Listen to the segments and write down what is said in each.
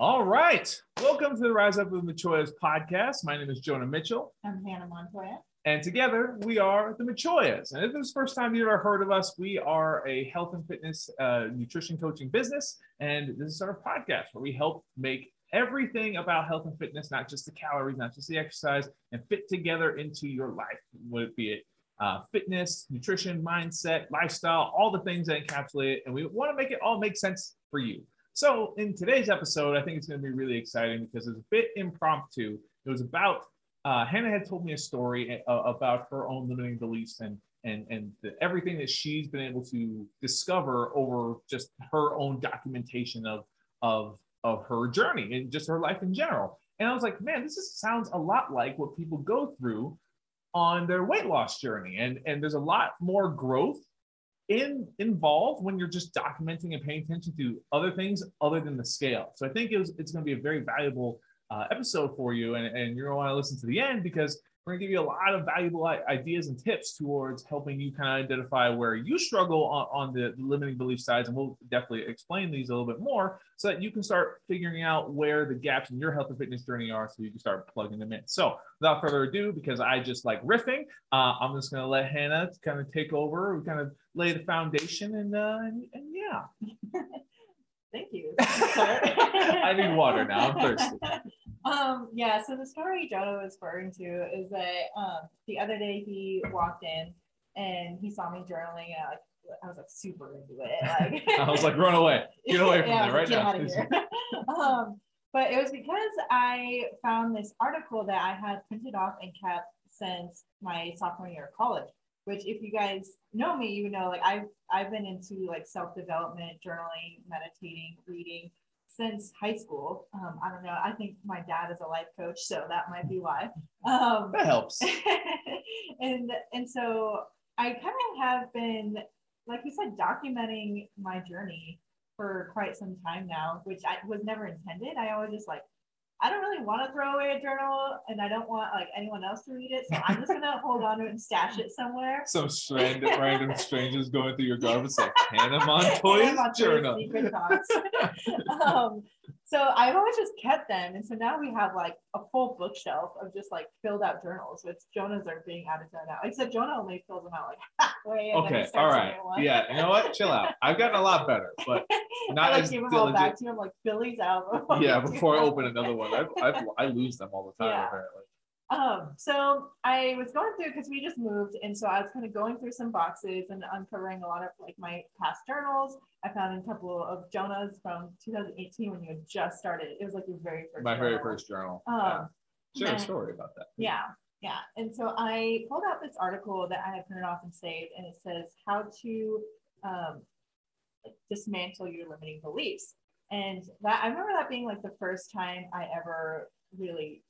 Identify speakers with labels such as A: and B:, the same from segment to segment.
A: All right. Welcome to the Rise Up with Machoyas podcast. My name is Jonah Mitchell.
B: I'm Hannah Montoya.
A: And together we are the Machoyas. And if this is the first time you've ever heard of us, we are a health and fitness uh, nutrition coaching business. And this is our podcast where we help make everything about health and fitness, not just the calories, not just the exercise, and fit together into your life, would it be it uh, fitness, nutrition, mindset, lifestyle, all the things that encapsulate it. And we want to make it all make sense for you. So, in today's episode, I think it's going to be really exciting because it's a bit impromptu. It was about uh, Hannah had told me a story uh, about her own limiting beliefs and and and the, everything that she's been able to discover over just her own documentation of of of her journey and just her life in general. And I was like, man, this is, sounds a lot like what people go through on their weight loss journey. And and there's a lot more growth in involved when you're just documenting and paying attention to other things other than the scale. So I think it was, it's going to be a very valuable uh, episode for you, and, and you're going to want to listen to the end because we're going to give you a lot of valuable ideas and tips towards helping you kind of identify where you struggle on, on the limiting belief sides. And we'll definitely explain these a little bit more so that you can start figuring out where the gaps in your health and fitness journey are so you can start plugging them in. So without further ado, because I just like riffing, uh, I'm just going to let Hannah kind of take over, we kind of lay the foundation and, uh, and, and yeah.
B: Thank you.
A: I need water now. I'm thirsty.
B: Um, yeah, so the story Jonah was referring to is that um, the other day he walked in and he saw me journaling and I, like, I was like super into it. Like,
A: I was like, run away. Get away from
B: yeah,
A: there right now.
B: Out of here. um, but it was because I found this article that I had printed off and kept since my sophomore year of college which if you guys know me, you know like I've I've been into like self-development, journaling, meditating, reading since high school. Um, I don't know. I think my dad is a life coach, so that might be why. Um,
A: That helps.
B: and and so I kind of have been, like you said, documenting my journey for quite some time now, which I was never intended. I always just like I don't really want to throw away a journal and I don't want like anyone else to read it. So I'm just gonna hold on to it and stash it somewhere.
A: Some strand random strangers going through your garbage like Hannah Montoya's
B: Hannah Montoya's
A: journal.
B: um, so I've always just kept them. And so now we have like a full bookshelf of just like filled out journals, which Jonah's are being added to now. Except Jonah only fills them out like halfway.
A: Okay, all right. Yeah, you know what? Chill out. I've gotten a lot better, but not
B: I like
A: as
B: give them all back to him like Billy's out. before
A: yeah, before I open another one, I've, I've, I lose them all the time
B: Yeah.
A: apparently.
B: Um, so I was going through because we just moved, and so I was kind of going through some boxes and uncovering a lot of like my past journals. I found a couple of Jonah's from 2018 when you had just started. It was like your very first.
A: My very first journal.
B: Um,
A: yeah. Share a story about that.
B: Yeah, yeah. And so I pulled out this article that I had printed off and saved, and it says how to um, dismantle your limiting beliefs. And that I remember that being like the first time I ever really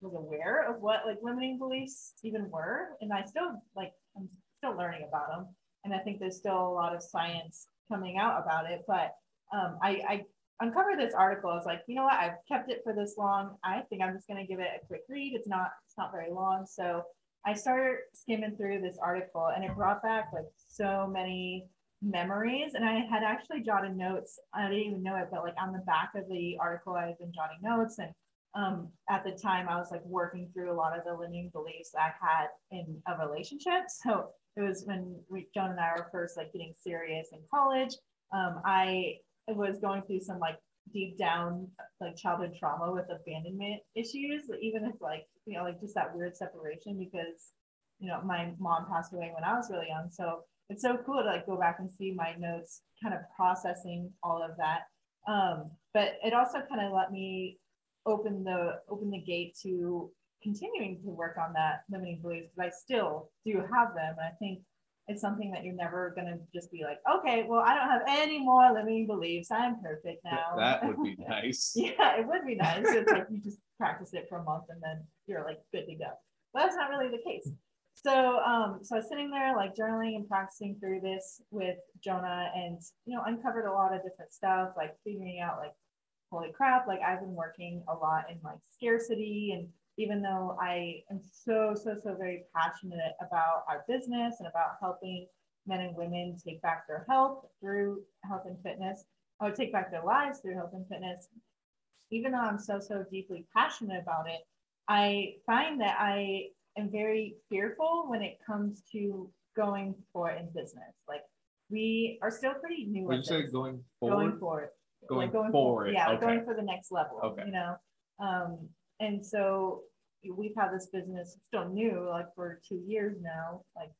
B: was aware of what like limiting beliefs even were. And I still like I'm still learning about them. And I think there's still a lot of science coming out about it. But um, I, I uncovered this article. I was like, you know what? I've kept it for this long. I think I'm just gonna give it a quick read. It's not it's not very long. So I started skimming through this article and it brought back like so many memories. And I had actually jotted notes. I didn't even know it, but like on the back of the article, I had been jotting notes. And um, at the time, I was like working through a lot of the limiting beliefs I had in a relationship. So it was when we, Jonah and I were first like getting serious in college. Um, I was going through some like deep down like childhood trauma with abandonment issues, even if like, you know, like just that weird separation because, you know, my mom passed away when I was really young. So it's so cool to like go back and see my notes, kind of processing all of that. Um, but it also kind of let me open the open the gate to continuing to work on that limiting beliefs because I still do have them. And I think it's something that you're never gonna just be like, okay, well, I don't have any more limiting beliefs. I'm perfect now.
A: That would be nice.
B: yeah, it would be nice. It's like you just practice it for a month and then you're like good to go. But that's not really the case. So um, so I was sitting there like journaling and practicing through this with Jonah and you know, uncovered a lot of different stuff, like figuring out like, holy crap, like I've been working a lot in like scarcity and even though I am so, so, so very passionate about our business and about helping men and women take back their health through health and fitness, or take back their lives through health and fitness, even though I'm so, so deeply passionate about it, I find that I am very fearful when it comes to going for it in business. Like we are still pretty new.
A: When you say going forward,
B: Going for it.
A: Going
B: like going
A: for it,
B: Yeah,
A: okay.
B: going for the next level.
A: Okay.
B: You know, um, and so we've had this business still new, like for two years now, like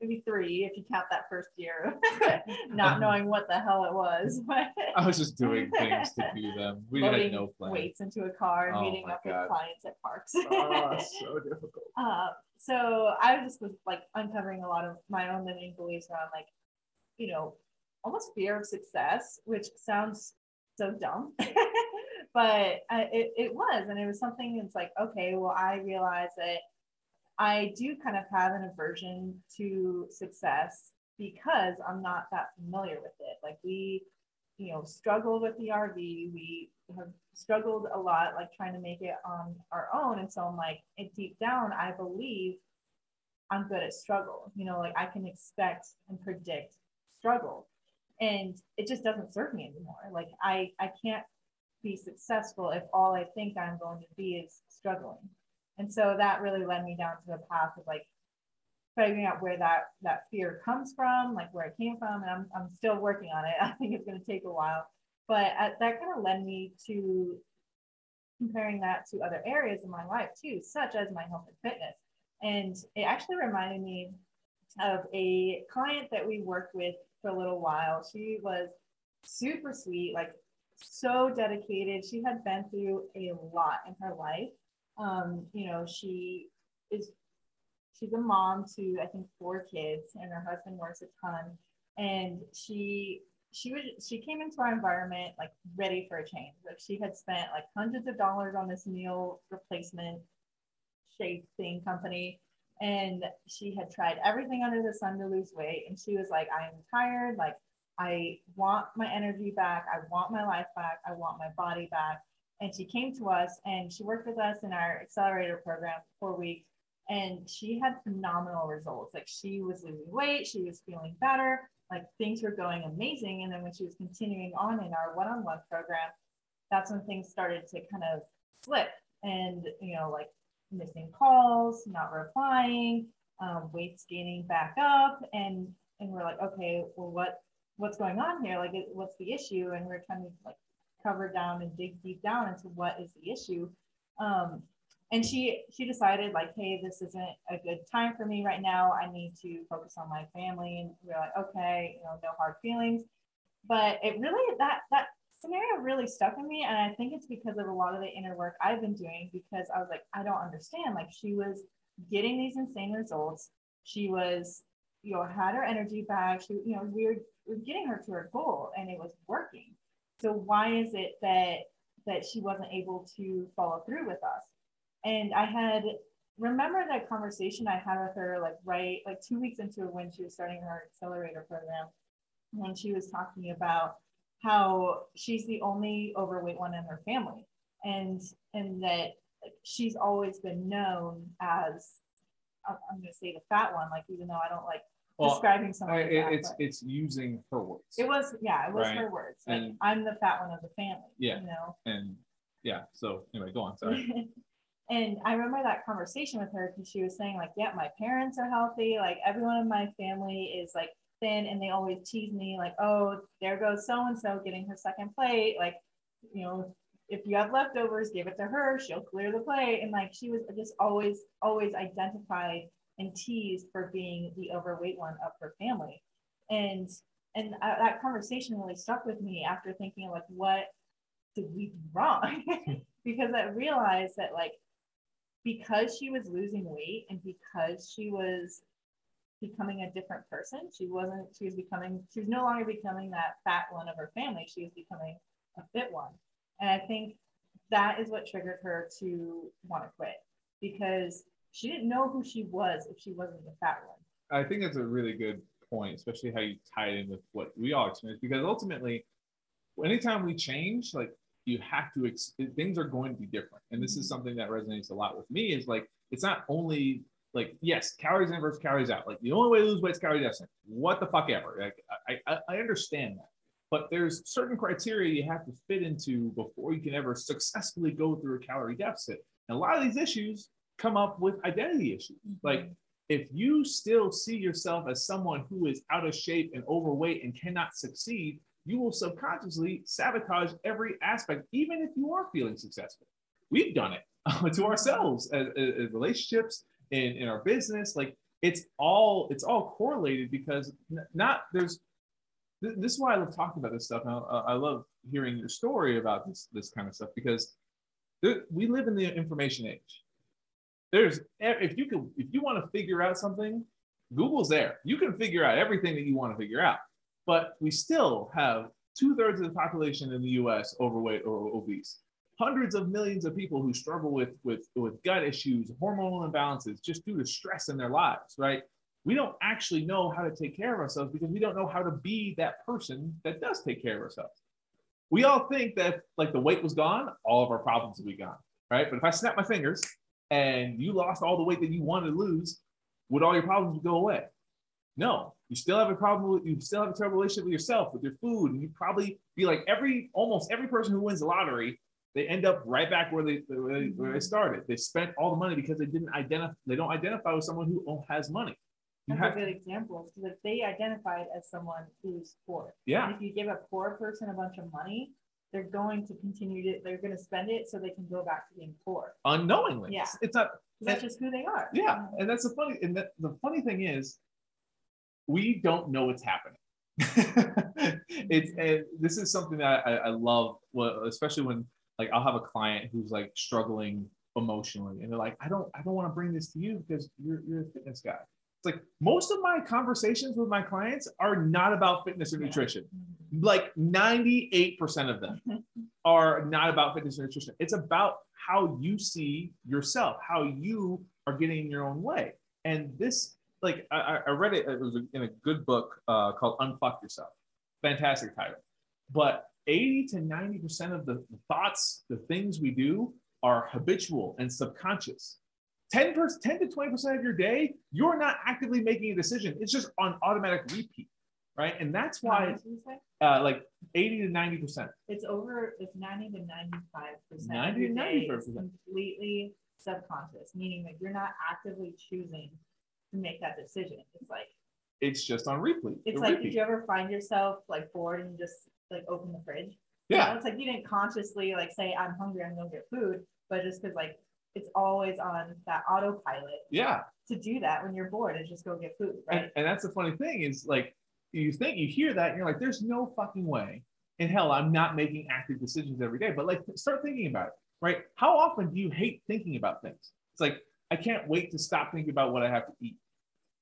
B: maybe three if you count that first year, not knowing what the hell it was. But
A: I was just doing things to do them. We had no plan.
B: weights into a car and
A: Oh
B: meeting up
A: God.
B: with clients at parks.
A: Oh, so difficult.
B: Uh, so I just was like uncovering a lot of my own limiting beliefs around like, you know, almost fear of success, which sounds so dumb, but I, it, it was, and it was something that's like, okay, well, I realize that I do kind of have an aversion to success because I'm not that familiar with it. Like we, you know, struggled with the RV. We have struggled a lot, like trying to make it on our own. And so I'm like, deep down, I believe I'm good at struggle. You know, like I can expect and predict struggle. And it just doesn't serve me anymore. Like I, I can't be successful if all I think I'm going to be is struggling. And so that really led me down to the path of like figuring out where that that fear comes from, like where it came from, and I'm I'm still working on it. I think it's going to take a while, but uh, that kind of led me to comparing that to other areas in my life too, such as my health and fitness. And it actually reminded me of a client that we worked with for a little while. She was super sweet, like so dedicated. She had been through a lot in her life. Um, you know, she is she's a mom to I think four kids, and her husband works a ton. And she she was she came into our environment like ready for a change. Like she had spent like hundreds of dollars on this meal replacement shape thing company. And she had tried everything under the sun to lose weight. And she was like, I'm tired. Like, I want my energy back. I want my life back. I want my body back. And she came to us and she worked with us in our accelerator program for weeks. And she had phenomenal results. Like, she was losing weight, she was feeling better, like, things were going amazing. And then when she was continuing on in our one on one program, that's when things started to kind of slip. And, you know, like, missing calls, not replying, um, weights gaining back up, and and we're like, okay, well, what what's going on here? Like, what's the issue? And we're trying to like cover down and dig deep down into what is the issue. Um, and she she decided like, hey, this isn't a good time for me right now. I need to focus on my family. And we're like, okay, you know, no hard feelings. But it really that that scenario really stuck with me and i think it's because of a lot of the inner work i've been doing because i was like i don't understand. Like she was getting these insane results. She was you know had her energy back. She you know we were, we were getting her to her goal and it was working. So why is it that that she wasn't able to follow through with us? And i had remember that conversation i had with her like right like two weeks into when she was starting her accelerator program when she was talking about how she's the only overweight one in her family and and that she's always been known as I'm I'm gonna say the fat one, like even though I don't like
A: Well,
B: describing someone. Like
A: it, it's it's using her words.
B: it was yeah, it was
A: Right.
B: her words. Like
A: And-
B: I'm the fat one of the family.
A: Yeah.
B: You know.
A: and yeah. So anyway, go on. Sorry.
B: and I remember that conversation with her because she was saying like, yeah, my parents are healthy. Like everyone in my family is like thin, and they always tease me like, oh, there goes so and so getting her second plate. Like, you know, if you have leftovers, give it to her. She'll clear the plate. And like she was just always, always identified and teased for being the overweight one of her family. And and uh, that conversation really stuck with me after thinking like, what did we do wrong? because I realized that like because she was losing weight and because she was becoming a different person, she wasn't, she was becoming, she was no longer becoming that fat one of her family. She was becoming a fit one. And I think that is what triggered her to want to quit because she didn't know who she was if she wasn't the fat one.
A: I think that's a really good point, especially how you tie it in with what we all experience. Because ultimately, anytime we change, like you have to, ex- things are going to be different. And this is mm-hmm. something that resonates a lot with me. Is like it's not only like yes, calories in versus calories out. Like the only way to lose weight is calories out. What the fuck ever. Like I, I, I understand that, but there's certain criteria you have to fit into before you can ever successfully go through a calorie deficit. And a lot of these issues come up with identity issues.
B: Mm-hmm.
A: Like if you still see yourself as someone who is out of shape and overweight and cannot succeed, you will subconsciously sabotage every aspect, even if you are feeling successful. We've done it to ourselves as, as relationships in, in our business. Like it's all it's all correlated because not there's th- this is why I love talking about this stuff. And I, I love hearing your story about this this kind of stuff because there, we live in the information age. There's if you can if you want to figure out something, Google's there. You can figure out everything that you want to figure out. But we still have two thirds of the population in the U.S. overweight or obese. Hundreds of millions of people who struggle with with with gut issues, hormonal imbalances, just due to stress in their lives. Right? We don't actually know how to take care of ourselves because we don't know how to be that person that does take care of ourselves. We all think that like the weight was gone, all of our problems would be gone. Right? But if I snap my fingers and you lost all the weight that you wanted to lose, would all your problems go away? No, you still have a problem with you still have a terrible relationship with yourself, with your food, and you probably be like every almost every person who wins the lottery, they end up right back where they where they, where they mm-hmm. started. They spent all the money because they didn't identify they don't identify with someone who has money. You
B: That's
A: have
B: a good example because if they identified as someone who's poor,
A: yeah,
B: if you give a poor person a bunch of money, they're going to continue to they're going to spend it so they can go back to being poor.
A: unknowingly.
B: Yeah.
A: It's, it's not
B: That's just who they are.
A: yeah, and that's the funny and that, the funny thing is we don't know what's happening. it's and this is something that I, I love, especially when like I'll have a client who's like struggling emotionally, and they're like, I don't, I don't want to bring this to you because you're you're a fitness guy. It's like most of my conversations with my clients are not about fitness or nutrition.
B: Mhm.
A: Like 98% of them are not about fitness and nutrition. It's about how you see yourself, how you are getting in your own way. And this, like, I, I- I read it, it was in a good book uh, called Unfuck Yourself. Fantastic title. But 80 to 90% of the thoughts, the things we do are habitual and subconscious. 10, 10 to 20% of your day, you're not actively making a decision. It's just on automatic repeat, right? And that's why
B: much did you say?
A: uh, like 80 to 90%.
B: It's over. It's ninety to ninety-five percent.
A: 90 to 95%.
B: Completely subconscious, meaning that you're not actively choosing to make that decision. It's like
A: It's just on repeat.
B: it's like
A: repeat.
B: did you ever find yourself like bored and just like open the fridge? You
A: yeah,
B: know, it's like you didn't consciously like say I'm hungry, I'm gonna get food, but just because like it's always on that autopilot
A: yeah.
B: to do that when you're bored and just go get food, right?
A: And, and that's the funny thing is like you think you hear that and you're like, there's no fucking way in hell I'm not making active decisions every day. But like start thinking about it, right? How often do you hate thinking about things? It's like I can't wait to stop thinking about what I have to eat,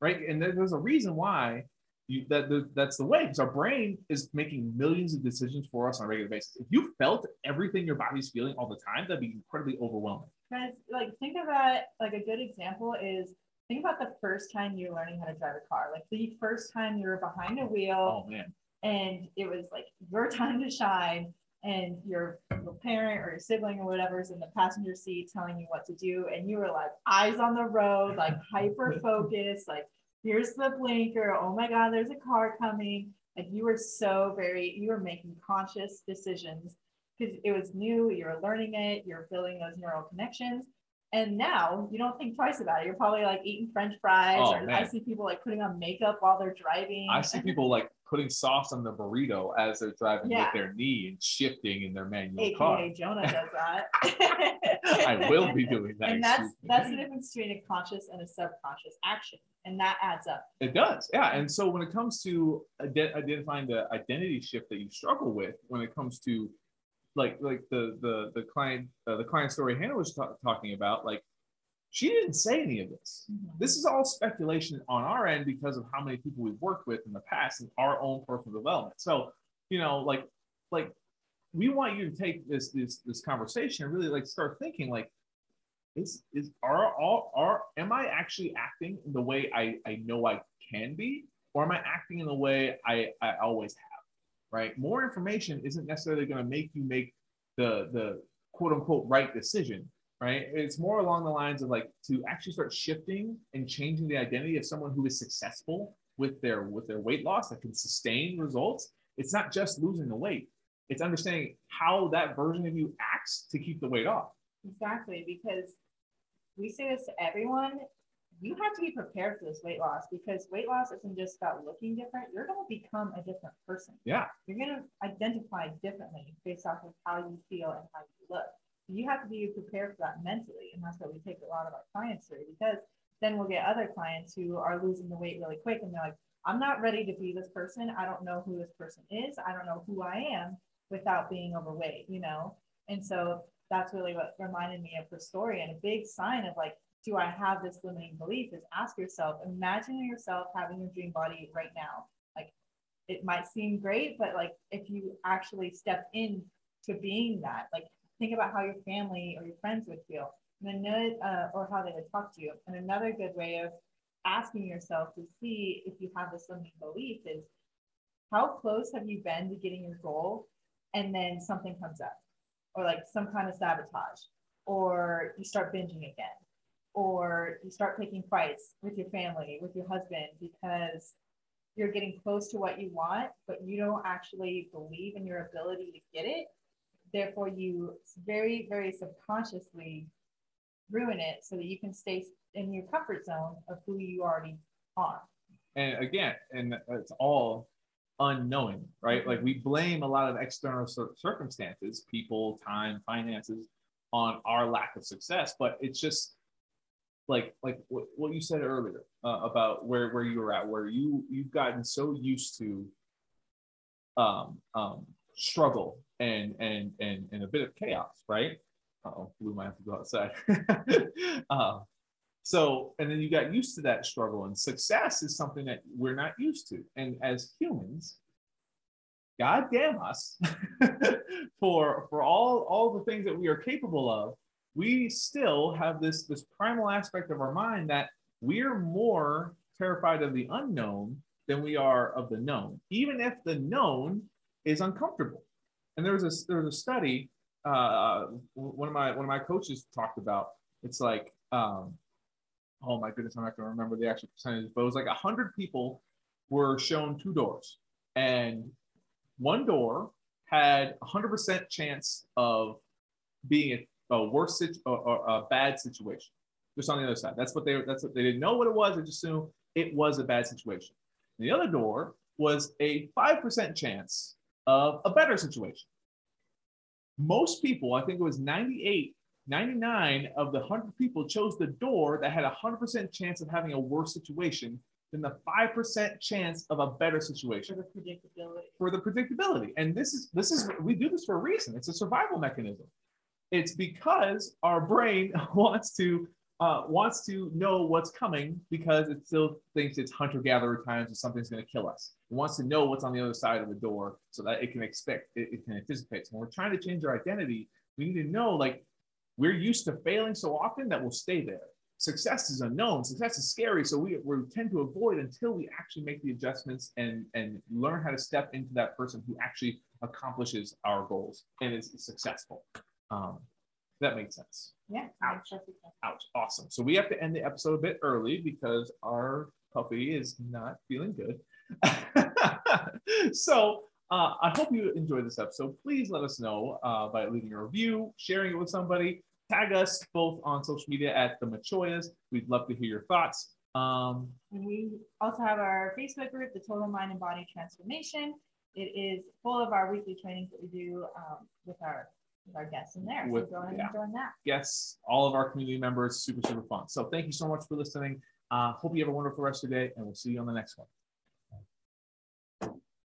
A: right? And there's a reason why you that that- that's the way because our brain is making millions of decisions for us on a regular basis. If you felt everything your body's feeling all the time, that'd be incredibly overwhelming.
B: Guys, like think about like a good example is think about the first time you're learning how to drive a car. Like the first time you were behind a wheel
A: Oh man.
B: and it was like your time to shine and your, your parent or your sibling or whatever is in the passenger seat telling you what to do and you were like eyes on the road like hyper focused like here's the blinker. Oh my god there's a car coming. Like you were so very you were making conscious decisions because it was new you were learning it you're building those neural connections and now you don't think twice about it you're probably like eating french fries
A: Oh,
B: or i see people like putting on makeup while they're driving
A: I see people like putting sauce on the burrito as they're driving
B: Yeah.
A: with their knee and shifting in their manual
B: AKA
A: car.
B: Jonah does that.
A: I will be doing that.
B: And that's that's the difference between a conscious and a subconscious action, and that adds up.
A: It does, yeah. And so when it comes to ide- identifying the identity shift that you struggle with, when it comes to like like the the the client uh, the client story Hannah was ta- talking about, like she didn't say any of this. This is all speculation on our end because of how many people we've worked with in the past and our own personal development. So you know, like like we want you to take this this this conversation and really like start thinking like is is are all are am I actually acting in the way I I know I can be, or am I acting in the way I I always have? Right. More information isn't necessarily going to make you make the the quote unquote right decision. Right. It's more along the lines of like to actually start shifting and changing the identity of someone who is successful with their with their weight loss that can sustain results it's not just losing the weight, it's understanding how that version of you acts to keep the weight off.
B: Exactly, because we say this to everyone. You have to be prepared for this weight loss because weight loss isn't just about looking different. You're going to become a different person.
A: Yeah.
B: You're going to identify differently based off of how you feel and how you look. You have to be prepared for that mentally. And that's what we take a lot of our clients through because then we'll get other clients who are losing the weight really quick and they're like, I'm not ready to be this person. I don't know who this person is. I don't know who I am without being overweight, you know? And so that's really what reminded me of her story. And a big sign of like, do I have this limiting belief is ask yourself, imagine yourself having your dream body right now. Like it might seem great, but like if you actually step in to being that, like think about how your family or your friends would feel. And then, uh, or how they would talk to you. And another good way of asking yourself to see if you have this limiting belief is how close have you been to getting your goal and then something comes up or like some kind of sabotage or you start binging again or you start picking fights with your family with your husband because you're getting close to what you want but you don't actually believe in your ability to get it therefore you very very subconsciously ruin it so that you can stay in your comfort zone of who you already are.
A: And again, and it's all unknowing, right? Like we blame a lot of external circumstances, people, time, finances on our lack of success, but it's just like like what, what you said earlier uh, about where where you were at, where you you've gotten so used to um um struggle and and and and a bit of chaos, right? oh, Blue might have to go outside. uh, so, and then you got used to that struggle, and success is something that we're not used to. And as humans, God damn us for for all all the things that we are capable of, we still have this this primal aspect of our mind that we're more terrified of the unknown than we are of the known, even if the known is uncomfortable. And there was a there was a study uh, one of my one of my coaches talked about. It's like, um, oh my goodness, I'm not going to remember the actual percentage, but it was like hundred people were shown two doors, and one door had a hundred percent chance of being a, worse situ- or, or, a bad situation. Just on the other side. That's what they that's what they didn't know what it was. They just assumed it was a bad situation. The other door was a five percent chance of a better situation most people, I think it was 98, 99 of the 100 people chose the door that had a 100% chance of having a worse situation than the 5% chance of a better situation.
B: For the predictability.
A: For the predictability. And this is, this is, we do this for a reason. It's a survival mechanism. It's because our brain wants to uh, wants to know what's coming because it still thinks it's hunter gatherer times and something's going to kill us. It wants to know what's on the other side of the door so that it can expect, it, it can anticipate. So when we're trying to change our identity, we need to know like we're used to failing so often that we'll stay there. Success is unknown. Success is scary, so we, we tend to avoid until we actually make the adjustments and and learn how to step into that person who actually accomplishes our goals and is successful. Um, that makes sense.
B: Yeah.
A: Ouch. Ouch. Awesome. So we have to end the episode a bit early because our puppy is not feeling good. so uh, I hope you enjoyed this episode. Please let us know uh, by leaving a review, sharing it with somebody. Tag us both on social media at the Machoyas. We'd love to hear your thoughts. Um,
B: and we also have our Facebook group, the Total Mind and Body Transformation. It is full of our weekly trainings that we do um, with our with our guests in there. With, so go ahead yeah. and join that.
A: Guests, all of our community members, super, super fun. So thank you so much for listening. Uh, hope you have a wonderful rest of your day, and we'll see you on the next one.